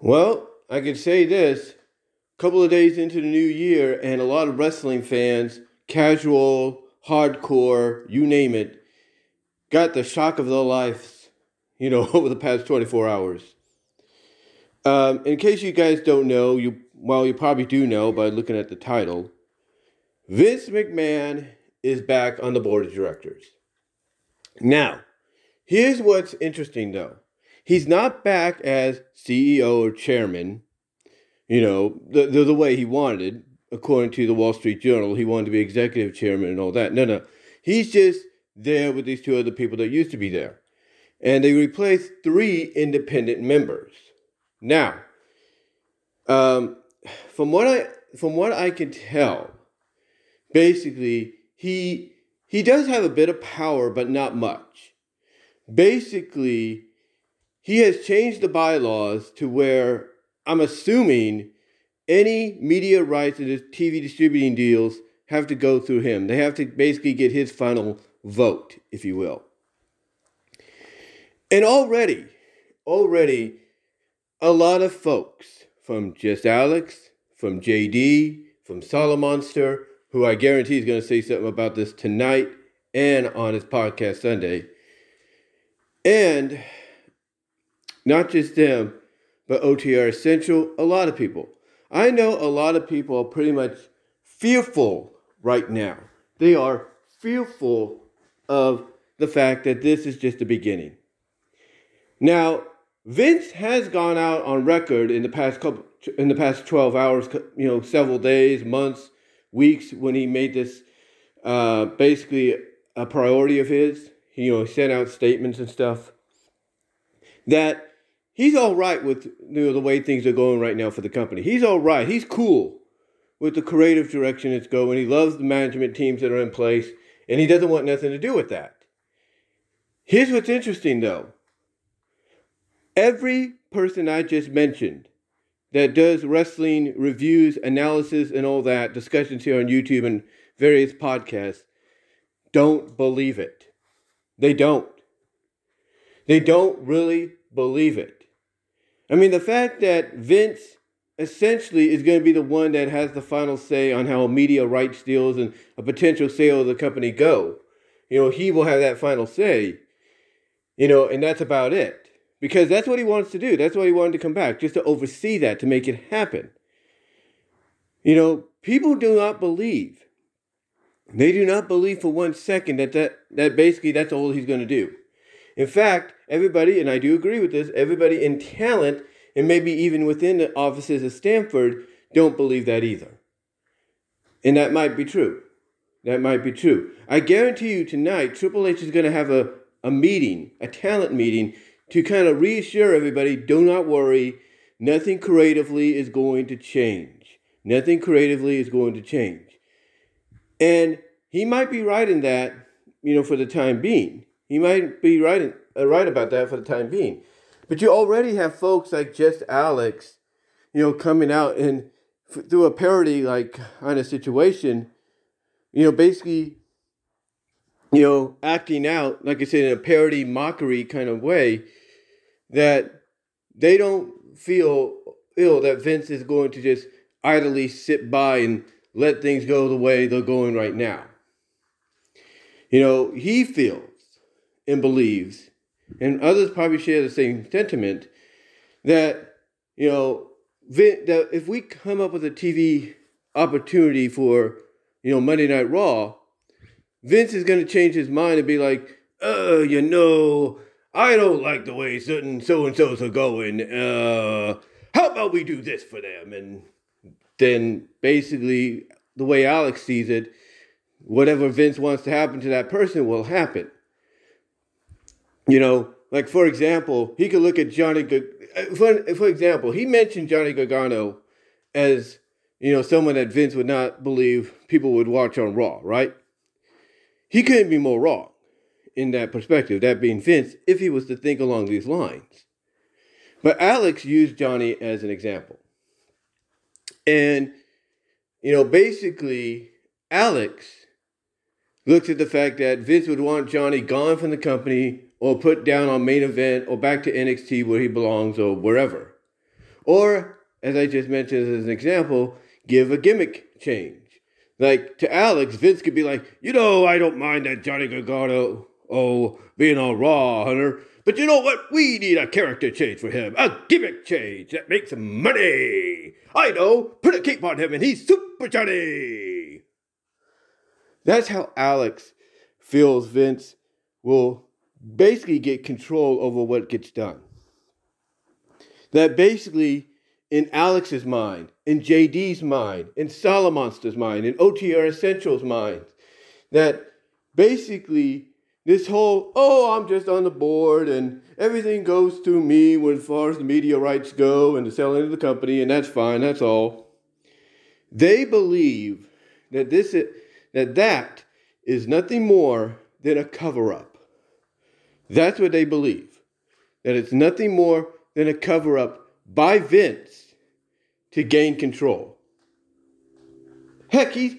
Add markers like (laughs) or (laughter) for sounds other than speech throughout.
Well, I can say this: a couple of days into the new year, and a lot of wrestling fans, casual, hardcore, you name it, got the shock of their lives, you know, (laughs) over the past 24 hours. Um, in case you guys don't know, you well, you probably do know by looking at the title. Vince McMahon is back on the board of directors. Now, here's what's interesting though. He's not back as CEO or chairman, you know, the, the, the way he wanted, according to the Wall Street Journal. He wanted to be executive chairman and all that. No, no. He's just there with these two other people that used to be there. And they replaced three independent members. Now, um, from what I from what I can tell, basically he he does have a bit of power, but not much. Basically, he has changed the bylaws to where I'm assuming any media rights and TV distributing deals have to go through him. They have to basically get his final vote, if you will. And already, already, a lot of folks from Just Alex, from JD, from Solomonster, who I guarantee is going to say something about this tonight and on his podcast Sunday. And not just them, but OTR Essential, a lot of people. I know a lot of people are pretty much fearful right now. They are fearful of the fact that this is just the beginning. Now, Vince has gone out on record in the past couple in the past 12 hours, you know, several days, months, weeks when he made this uh, basically a priority of his. You know, sent out statements and stuff that he's all right with you know, the way things are going right now for the company. He's all right. He's cool with the creative direction it's going. He loves the management teams that are in place, and he doesn't want nothing to do with that. Here's what's interesting, though. Every person I just mentioned that does wrestling reviews, analysis, and all that, discussions here on YouTube and various podcasts, don't believe it. They don't. They don't really believe it. I mean, the fact that Vince essentially is going to be the one that has the final say on how media rights deals and a potential sale of the company go. You know, he will have that final say. You know, and that's about it. Because that's what he wants to do. That's why he wanted to come back, just to oversee that, to make it happen. You know, people do not believe. They do not believe for one second that that, that basically that's all he's going to do. In fact, everybody, and I do agree with this, everybody in talent, and maybe even within the offices of Stamford, don't believe that either. And that might be true. That might be true. I guarantee you tonight, Triple H is going to have a, a meeting, a talent meeting, to kind of reassure everybody do not worry, nothing creatively is going to change. Nothing creatively is going to change. And he might be right in that, you know, for the time being. He might be right, uh, right about that for the time being. But you already have folks like Just Alex, you know, coming out and f- through a parody like on a situation, you know, basically, you know, acting out, like I said, in a parody mockery kind of way, that they don't feel ill that Vince is going to just idly sit by and let things go the way they're going right now. You know, he feels and believes, and others probably share the same sentiment, that, you know, that if we come up with a TV opportunity for, you know, Monday Night Raw, Vince is going to change his mind and be like, uh, you know, I don't like the way certain so and so's are going. Uh, how about we do this for them? And then basically, the way Alex sees it, whatever Vince wants to happen to that person will happen. You know, like for example, he could look at Johnny. Uh, for, for example, he mentioned Johnny Gargano as you know someone that Vince would not believe people would watch on Raw, right? He couldn't be more wrong in that perspective. That being Vince, if he was to think along these lines. But Alex used Johnny as an example, and you know, basically, Alex looks at the fact that Vince would want Johnny gone from the company or put down on main event or back to NXT where he belongs or wherever. Or, as I just mentioned as an example, give a gimmick change. Like to Alex, Vince could be like, you know, I don't mind that Johnny Gargano, oh, being on Raw, Hunter. But you know what? We need a character change for him. A gimmick change that makes money. I know. Put a cape on him and he's Super Johnny. That's how Alex feels Vince will basically get control over what gets done. That basically, in Alex's mind, in JD's mind, in Solomonster's mind, in OTR Essentials' mind, that basically this whole, oh, I'm just on the board and everything goes through me as far as the media rights go and the selling of the company, and that's fine, that's all. They believe that this that that is nothing more than a cover up. That's what they believe. That it's nothing more than a cover up by Vince to gain control. Heck, he's,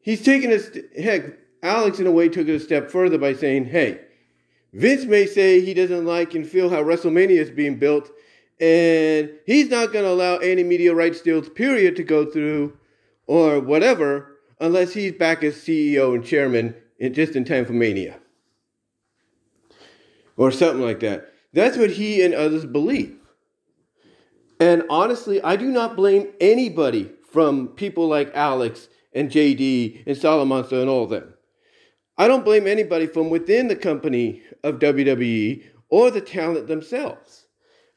he's taken a, st- heck, Alex in a way took it a step further by saying, hey, Vince may say he doesn't like and feel how WrestleMania is being built, and he's not going to allow any media rights deals, period, to go through or whatever, unless he's back as CEO and chairman in, just in time for Mania or something like that. That's what he and others believe. And honestly, I do not blame anybody from people like Alex and JD and Solomon and all of them. I don't blame anybody from within the company of WWE or the talent themselves.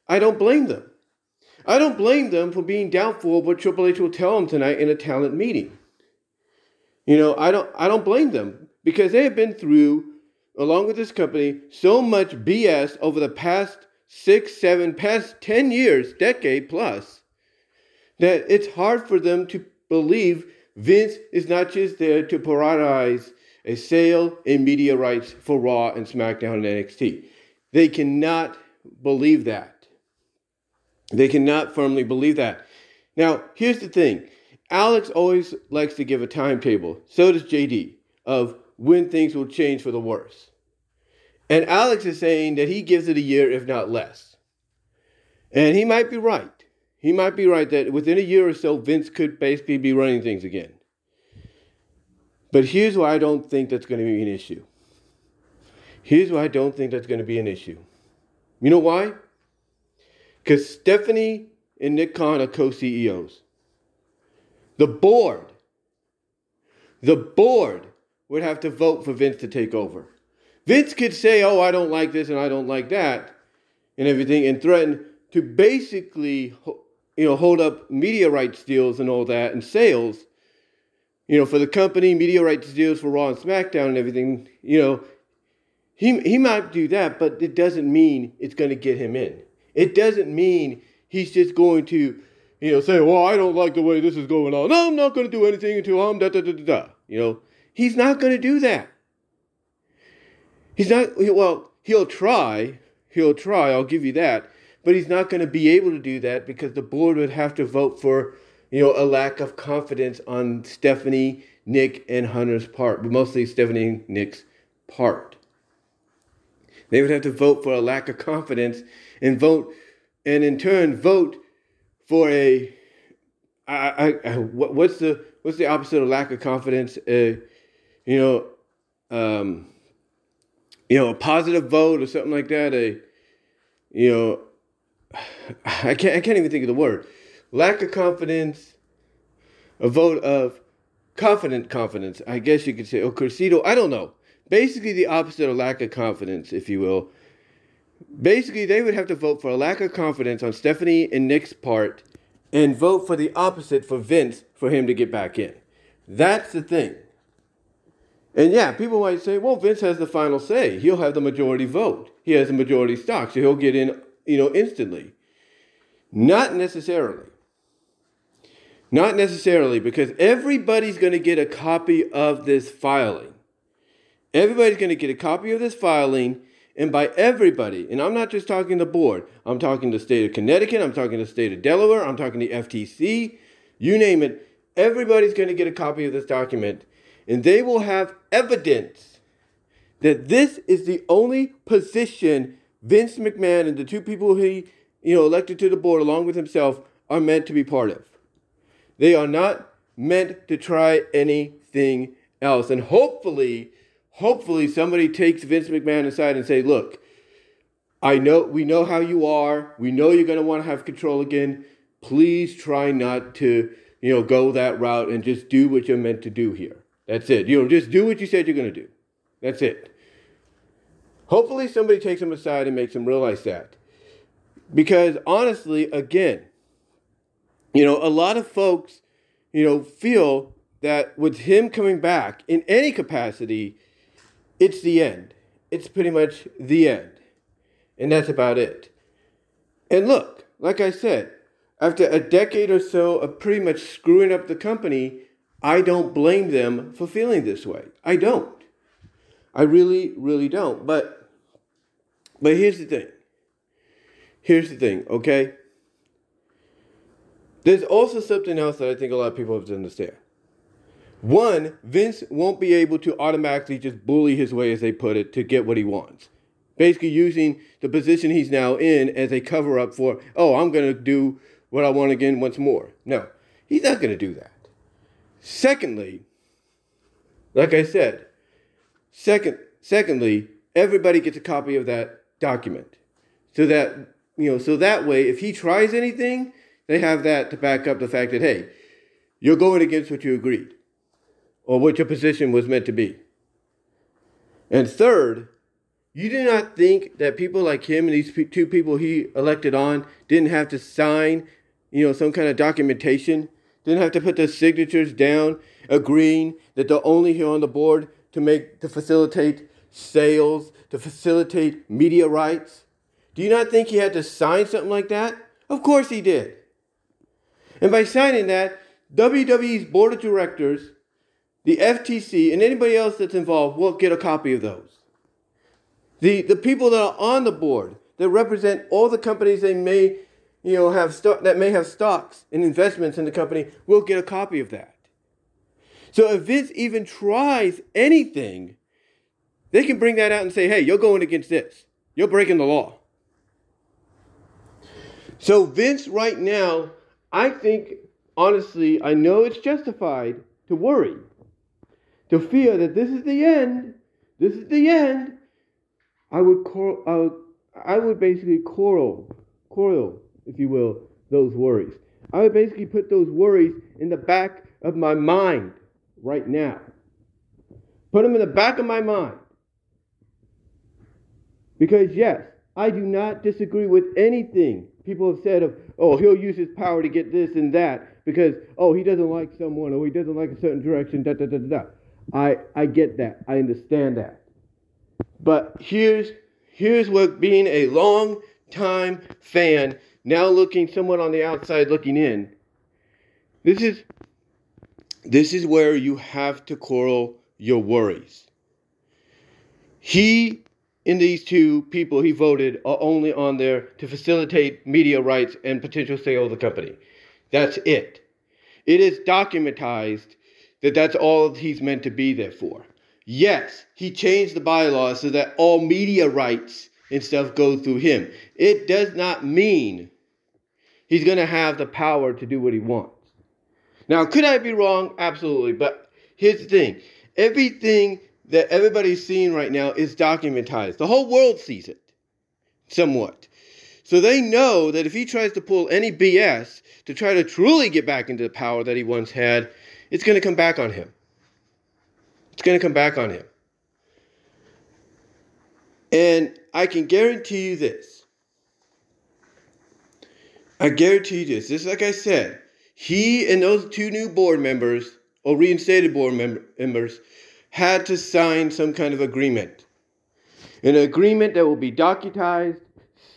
I don't blame them. I don't blame them for being doubtful of what Triple H will tell them tonight in a talent meeting. You know, I don't I don't blame them because they have been through along with this company, so much BS over the past six, seven, past 10 years, decade plus, that it's hard for them to believe Vince is not just there to prioritize a sale in media rights for Raw and SmackDown and NXT. They cannot believe that. They cannot firmly believe that. Now, here's the thing Alex always likes to give a timetable, so does JD, of when things will change for the worse. And Alex is saying that he gives it a year, if not less. And he might be right. He might be right that within a year or so, Vince could basically be running things again. But here's why I don't think that's going to be an issue. Here's why I don't think that's going to be an issue. You know why? Because Stephanie and Nick Khan are co CEOs. The board, the board would have to vote for Vince to take over. Vince could say, oh, I don't like this and I don't like that and everything and threaten to basically you know hold up media rights deals and all that and sales you know for the company media rights deals for raw and smackdown and everything you know. He, he might do that but it doesn't mean it's going to get him in. It doesn't mean he's just going to you know say well i don't like the way this is going on. No i'm not going to do anything until i'm da da da da da you know he's not going to do that He's not, well, he'll try. He'll try, I'll give you that. But he's not going to be able to do that because the board would have to vote for, you know, a lack of confidence on Stephanie, Nick, and Hunter's part, but mostly Stephanie Nick's part. They would have to vote for a lack of confidence and vote, and in turn vote for a. I, I, I what's the what's the opposite of lack of confidence? Uh, you know, um, you know, a positive vote or something like that. A, you know, (sighs) I can't, I can't even think of the word. Lack of confidence, a vote of confident confidence. I guess you could say, or Curcido. I don't know. Basically, the opposite of lack of confidence, if you will. Basically, they would have to vote for a lack of confidence on Stephanie and Nick's part and vote for the opposite for Vince for him to get back in. That's the thing. And yeah, people might say, well, Vince has the final say. He'll have the majority vote. He has the majority stock, so he'll get in, you know, instantly. Not necessarily. Not necessarily, because everybody's going to get a copy of this filing. Everybody's going to get a copy of this filing, and by everybody, and I'm not just talking the board, I'm talking the state of Connecticut, I'm talking the state of Delaware, I'm talking the FTC, you name it, everybody's going to get a copy of this document and they will have evidence that this is the only position Vince McMahon and the two people he you know, elected to the board along with himself are meant to be part of. They are not meant to try anything else. And hopefully, hopefully somebody takes Vince McMahon aside and say, look, I know we know how you are. We know you're going to want to have control again. Please try not to, you know, go that route and just do what you're meant to do here. That's it. You know, just do what you said you're going to do. That's it. Hopefully somebody takes him aside and makes him realize that. Because honestly, again, you know, a lot of folks, you know, feel that with him coming back in any capacity, it's the end. It's pretty much the end. And that's about it. And look, like I said, after a decade or so of pretty much screwing up the company, I don't blame them for feeling this way. I don't. I really, really don't. But but here's the thing. Here's the thing, okay? There's also something else that I think a lot of people have to understand. One, Vince won't be able to automatically just bully his way, as they put it, to get what he wants. Basically, using the position he's now in as a cover up for, oh, I'm going to do what I want again once more. No, he's not going to do that. Secondly, like I said, second, secondly, everybody gets a copy of that document, so that you know, so that way, if he tries anything, they have that to back up the fact that hey, you're going against what you agreed or what your position was meant to be. And third, you do not think that people like him and these two people he elected on didn't have to sign, you know, some kind of documentation, didn't have to put their signatures down, agreeing that they're only here on the board to make to facilitate sales, to facilitate media rights. Do you not think he had to sign something like that? Of course he did. And by signing that, WWE's board of directors the FTC, and anybody else that's involved will get a copy of those. The, the people that are on the board that represent all the companies they may, you know, have st- that may have stocks and investments in the company will get a copy of that. So if Vince even tries anything, they can bring that out and say, hey, you're going against this. You're breaking the law. So Vince right now, I think honestly, I know it's justified to worry to fear that this is the end, this is the end, I would cor- I would, I would basically coral, coral, if you will, those worries. I would basically put those worries in the back of my mind right now. Put them in the back of my mind. Because yes, I do not disagree with anything people have said of, oh, he'll use his power to get this and that because, oh, he doesn't like someone or he doesn't like a certain direction, da da da da. I, I get that. I understand that. But here's, here's what being a long time fan, now looking somewhat on the outside looking in, this is, this is where you have to coral your worries. He and these two people he voted are only on there to facilitate media rights and potential sale of the company. That's it. It is documentized that that's all he's meant to be there for. Yes, he changed the bylaws so that all media rights and stuff go through him. It does not mean he's going to have the power to do what he wants. Now, could I be wrong? Absolutely. But here's the thing everything that everybody's seeing right now is documentized. The whole world sees it somewhat. So they know that if he tries to pull any BS to try to truly get back into the power that he once had, it's going to come back on him. It's going to come back on him. And I can guarantee you this. I guarantee you this. Just like I said, he and those two new board members, or reinstated board members, had to sign some kind of agreement. An agreement that will be documentized,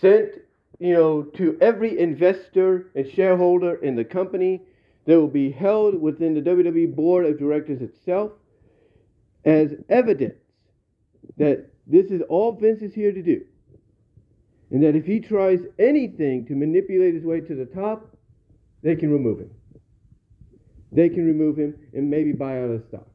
sent, you know, to every investor and shareholder in the company, that will be held within the WWE Board of Directors itself as evidence that this is all Vince is here to do. And that if he tries anything to manipulate his way to the top, they can remove him. They can remove him and maybe buy out of stock.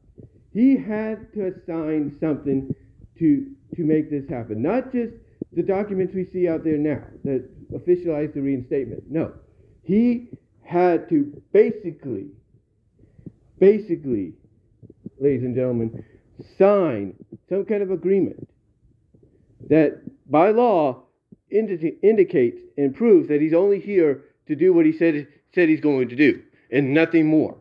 He had to assign something to, to make this happen. Not just the documents we see out there now that officialize the reinstatement. No. He had to basically, basically, ladies and gentlemen, sign some kind of agreement that by law indi- indicates and proves that he's only here to do what he said, said he's going to do and nothing more.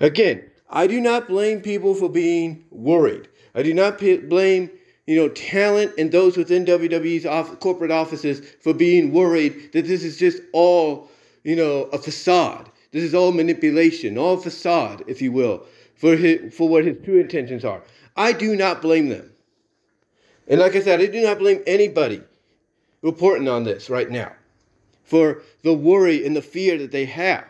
Again, I do not blame people for being worried. I do not p- blame you know talent and those within WWE's off- corporate offices for being worried that this is just all you know a facade. This is all manipulation, all facade, if you will, for his, for what his true intentions are. I do not blame them. And like I said, I do not blame anybody reporting on this right now for the worry and the fear that they have.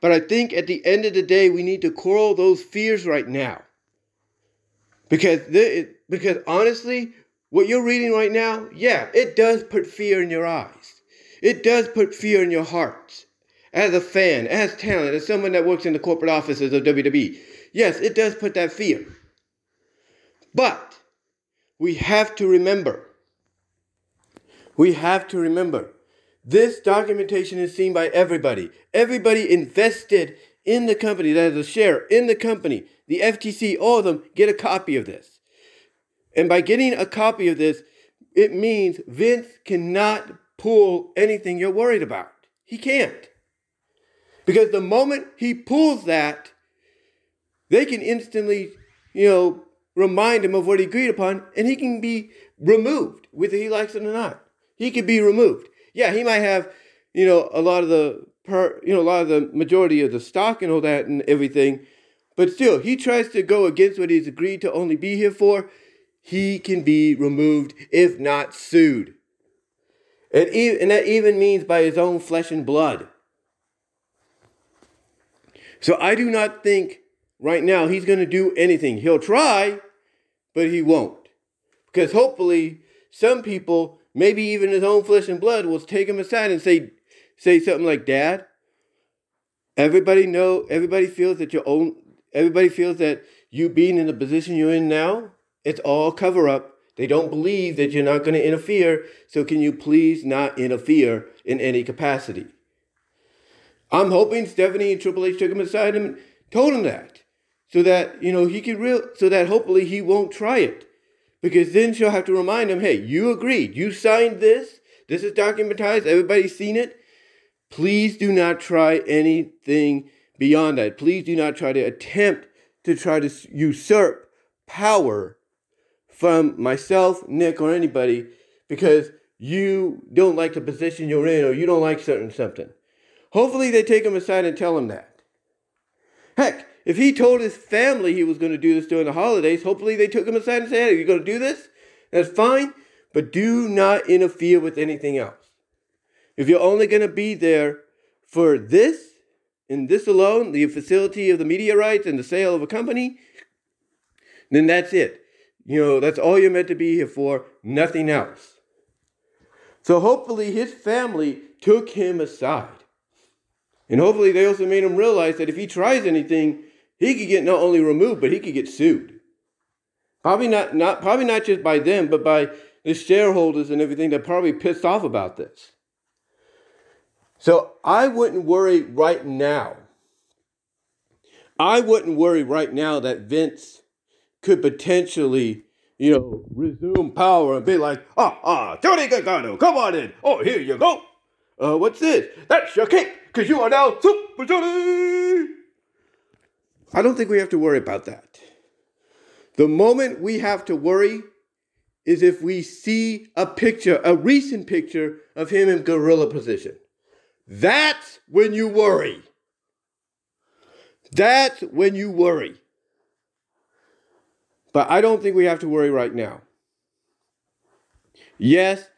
But I think at the end of the day, we need to quell those fears right now. Because, the, because honestly, what you're reading right now, yeah, it does put fear in your eyes. It does put fear in your hearts. As a fan, as talent, as someone that works in the corporate offices of WWE, yes, it does put that fear. But we have to remember, we have to remember this documentation is seen by everybody. Everybody invested in the company that has a share in the company. The FTC, all of them get a copy of this. And by getting a copy of this, it means Vince cannot pull anything you're worried about. He can't. Because the moment he pulls that, they can instantly, you know, remind him of what he agreed upon, and he can be removed, whether he likes it or not. He could be removed yeah, he might have, you know, a lot of the per, you know, a lot of the majority of the stock and all that and everything, but still, he tries to go against what he's agreed to only be here for. He can be removed if not sued. And, and that even means by his own flesh and blood. So I do not think right now he's going to do anything. He'll try, but he won't. Because hopefully, some people maybe even his own flesh and blood will take him aside and say say something like, "Dad, everybody know, everybody feels that your own, everybody feels that you being in the position you're in now, it's all cover up. They don't believe that you're not going to interfere. So can you please not interfere in any capacity?" I'm hoping Stephanie and Triple H took him aside and told him that, so that you know he can real, so that hopefully he won't try it. Because then she'll have to remind him, hey, you agreed. You signed this. This is documentized. Everybody's seen it. Please do not try anything beyond that. Please do not try to attempt to try to usurp power from myself, Nick, or anybody because you don't like the position you're in or you don't like certain something. Hopefully, they take him aside and tell him that. Heck, if he told his family he was going to do this during the holidays, hopefully they took him aside and said, hey, you're going to do this? That's fine, but do not interfere with anything else. If you're only going to be there for this and this alone, the facility of the media rights and the sale of a company, then that's it. You know, that's all you're meant to be here for, nothing else. So hopefully his family took him aside. And hopefully they also made him realize that if he tries anything, he could get not only removed, but he could get sued. Probably not, not probably not just by them, but by the shareholders and everything that probably pissed off about this. So I wouldn't worry right now. I wouldn't worry right now that Vince could potentially, you know, resume power and be like, ah, ah, Johnny Gargano, come on in. Oh, here you go. Uh, what's this? That's your cake, because you are now Super Johnny. I don't think we have to worry about that. The moment we have to worry is if we see a picture, a recent picture of him in gorilla position. That's when you worry. That's when you worry. But I don't think we have to worry right now. Yes,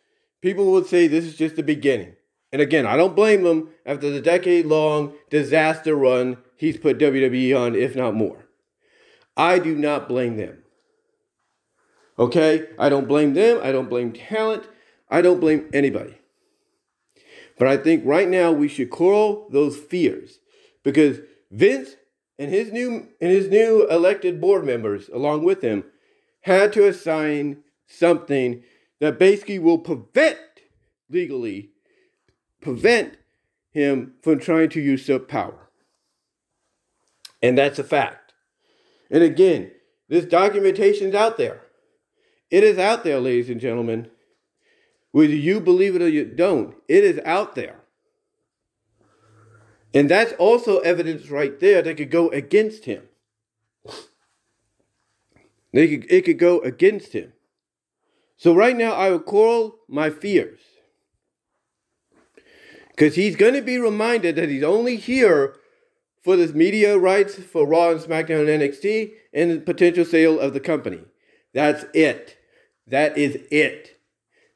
people would say this is just the beginning. And again, I don't blame them after the decade long disaster run he's put WWE on, if not more. I do not blame them. Okay? I don't blame them. I don't blame talent. I don't blame anybody. But I think right now we should quell those fears because Vince and his new and his new elected board members along with him had to assign something that basically will prevent legally prevent him from trying to usurp power. And that's a fact. And again, this documentation is out there. It is out there, ladies and gentlemen. Whether you believe it or you don't, it is out there. And that's also evidence right there that could go against him. They could, it could go against him. So right now, I will call my fears. Because he's going to be reminded that he's only here for this media rights for Raw and SmackDown and NXT and the potential sale of the company. That's it. That is it.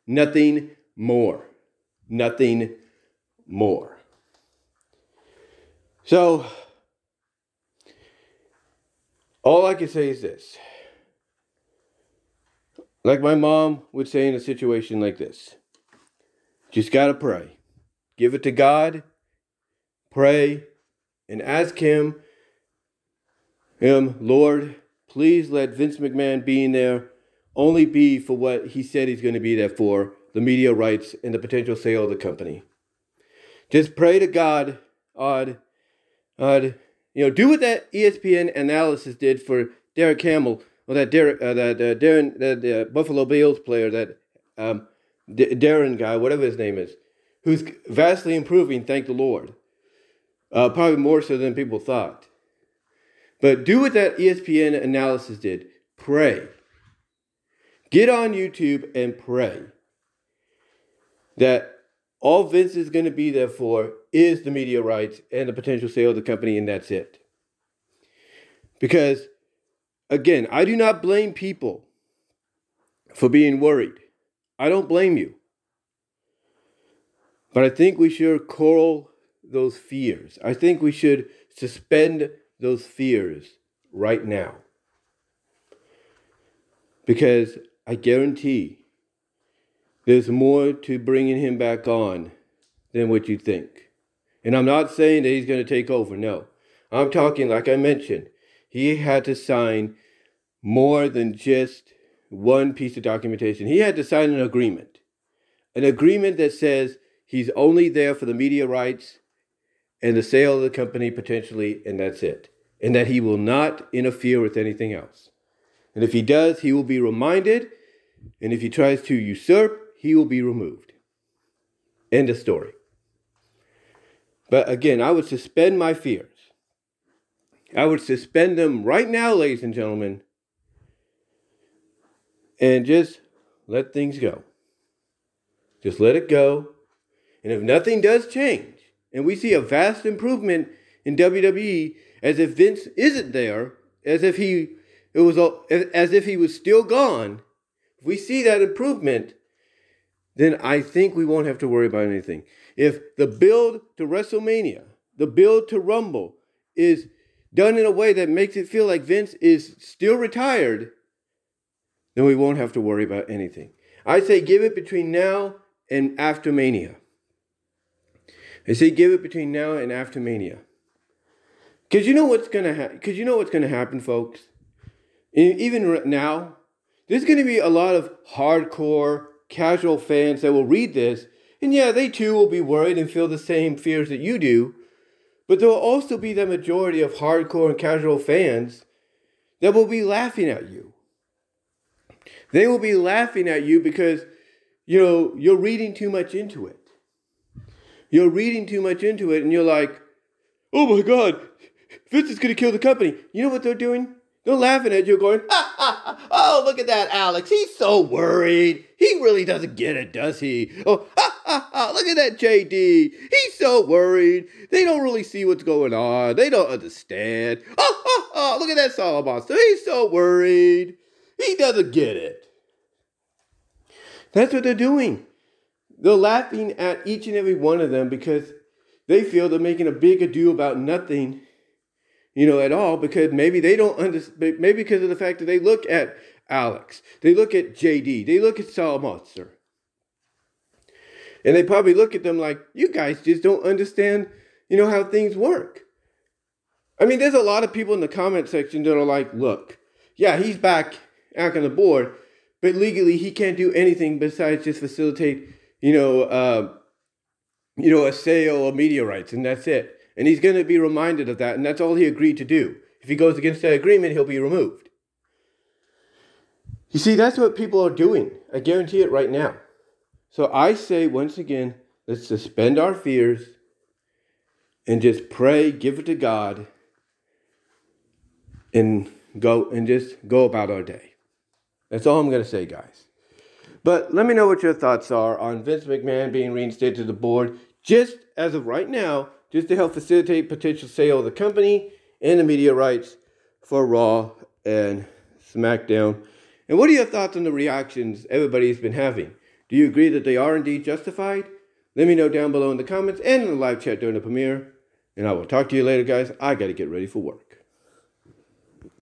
Nothing more. Nothing more. So, all I can say is this. Like my mom would say in a situation like this just got to pray. Give it to God, pray, and ask Him, Him, Lord, please let Vince McMahon be in there only be for what he said he's going to be there for the media rights and the potential sale of the company. Just pray to God, odd, odd, you know, do what that ESPN analysis did for Derek Campbell or that Derek, uh, that uh, Darren, that uh, Buffalo Bills player, that um, D- Darren guy, whatever his name is, who's vastly improving, thank the Lord. Uh, probably more so than people thought. But do what that ESPN analysis did. Pray. Get on YouTube and pray that all Vince is going to be there for is the media rights and the potential sale of the company, and that's it. Because, again, I do not blame people for being worried. I don't blame you. But I think we should coral those fears. I think we should suspend those fears right now. Because I guarantee there's more to bringing him back on than what you think. And I'm not saying that he's going to take over, no. I'm talking, like I mentioned, he had to sign more than just one piece of documentation. He had to sign an agreement. An agreement that says he's only there for the media rights and the sale of the company potentially, and that's it. And that he will not interfere with anything else. And if he does, he will be reminded. And if he tries to usurp, he will be removed. End of story. But again, I would suspend my fears. I would suspend them right now, ladies and gentlemen, and just let things go. Just let it go. And if nothing does change, and we see a vast improvement in WWE as if Vince isn't there, as if he it was as if he was still gone. If we see that improvement, then I think we won't have to worry about anything. If the build to WrestleMania, the build to Rumble is done in a way that makes it feel like Vince is still retired, then we won't have to worry about anything. I say give it between now and after Mania. I say give it between now and after Mania. Cause you know what's gonna happen. Cause you know what's gonna happen, folks. Even now, there's gonna be a lot of hardcore, casual fans that will read this, and yeah, they too will be worried and feel the same fears that you do. But there will also be the majority of hardcore and casual fans that will be laughing at you. They will be laughing at you because you know you're reading too much into it. You're reading too much into it, and you're like, oh my God, Vince is going to kill the company. You know what they're doing? They're laughing at you, going, ha. oh, look at that, Alex. He's so worried. He really doesn't get it, does he? Oh, ha. look at that JD. He's so worried. They don't really see what's going on. They don't understand. Oh, oh, oh look at that Solomonster. He's so worried. He doesn't get it. That's what they're doing. They're laughing at each and every one of them because they feel they're making a big ado about nothing, you know, at all because maybe they don't understand, maybe because of the fact that they look at Alex, they look at JD, they look at Solomonster. And they probably look at them like, you guys just don't understand, you know, how things work. I mean, there's a lot of people in the comment section that are like, look, yeah, he's back back on the board, but legally he can't do anything besides just facilitate you know, uh, you know, a sale of rights, and that's it. And he's going to be reminded of that, and that's all he agreed to do. If he goes against that agreement, he'll be removed. You see, that's what people are doing. I guarantee it right now. So I say once again, let's suspend our fears and just pray, give it to God, and go and just go about our day. That's all I'm going to say, guys. But let me know what your thoughts are on Vince McMahon being reinstated to the board, just as of right now, just to help facilitate potential sale of the company and the media rights for Raw and SmackDown. And what are your thoughts on the reactions everybody's been having? Do you agree that they are indeed justified? Let me know down below in the comments and in the live chat during the premiere. And I will talk to you later, guys. I got to get ready for work.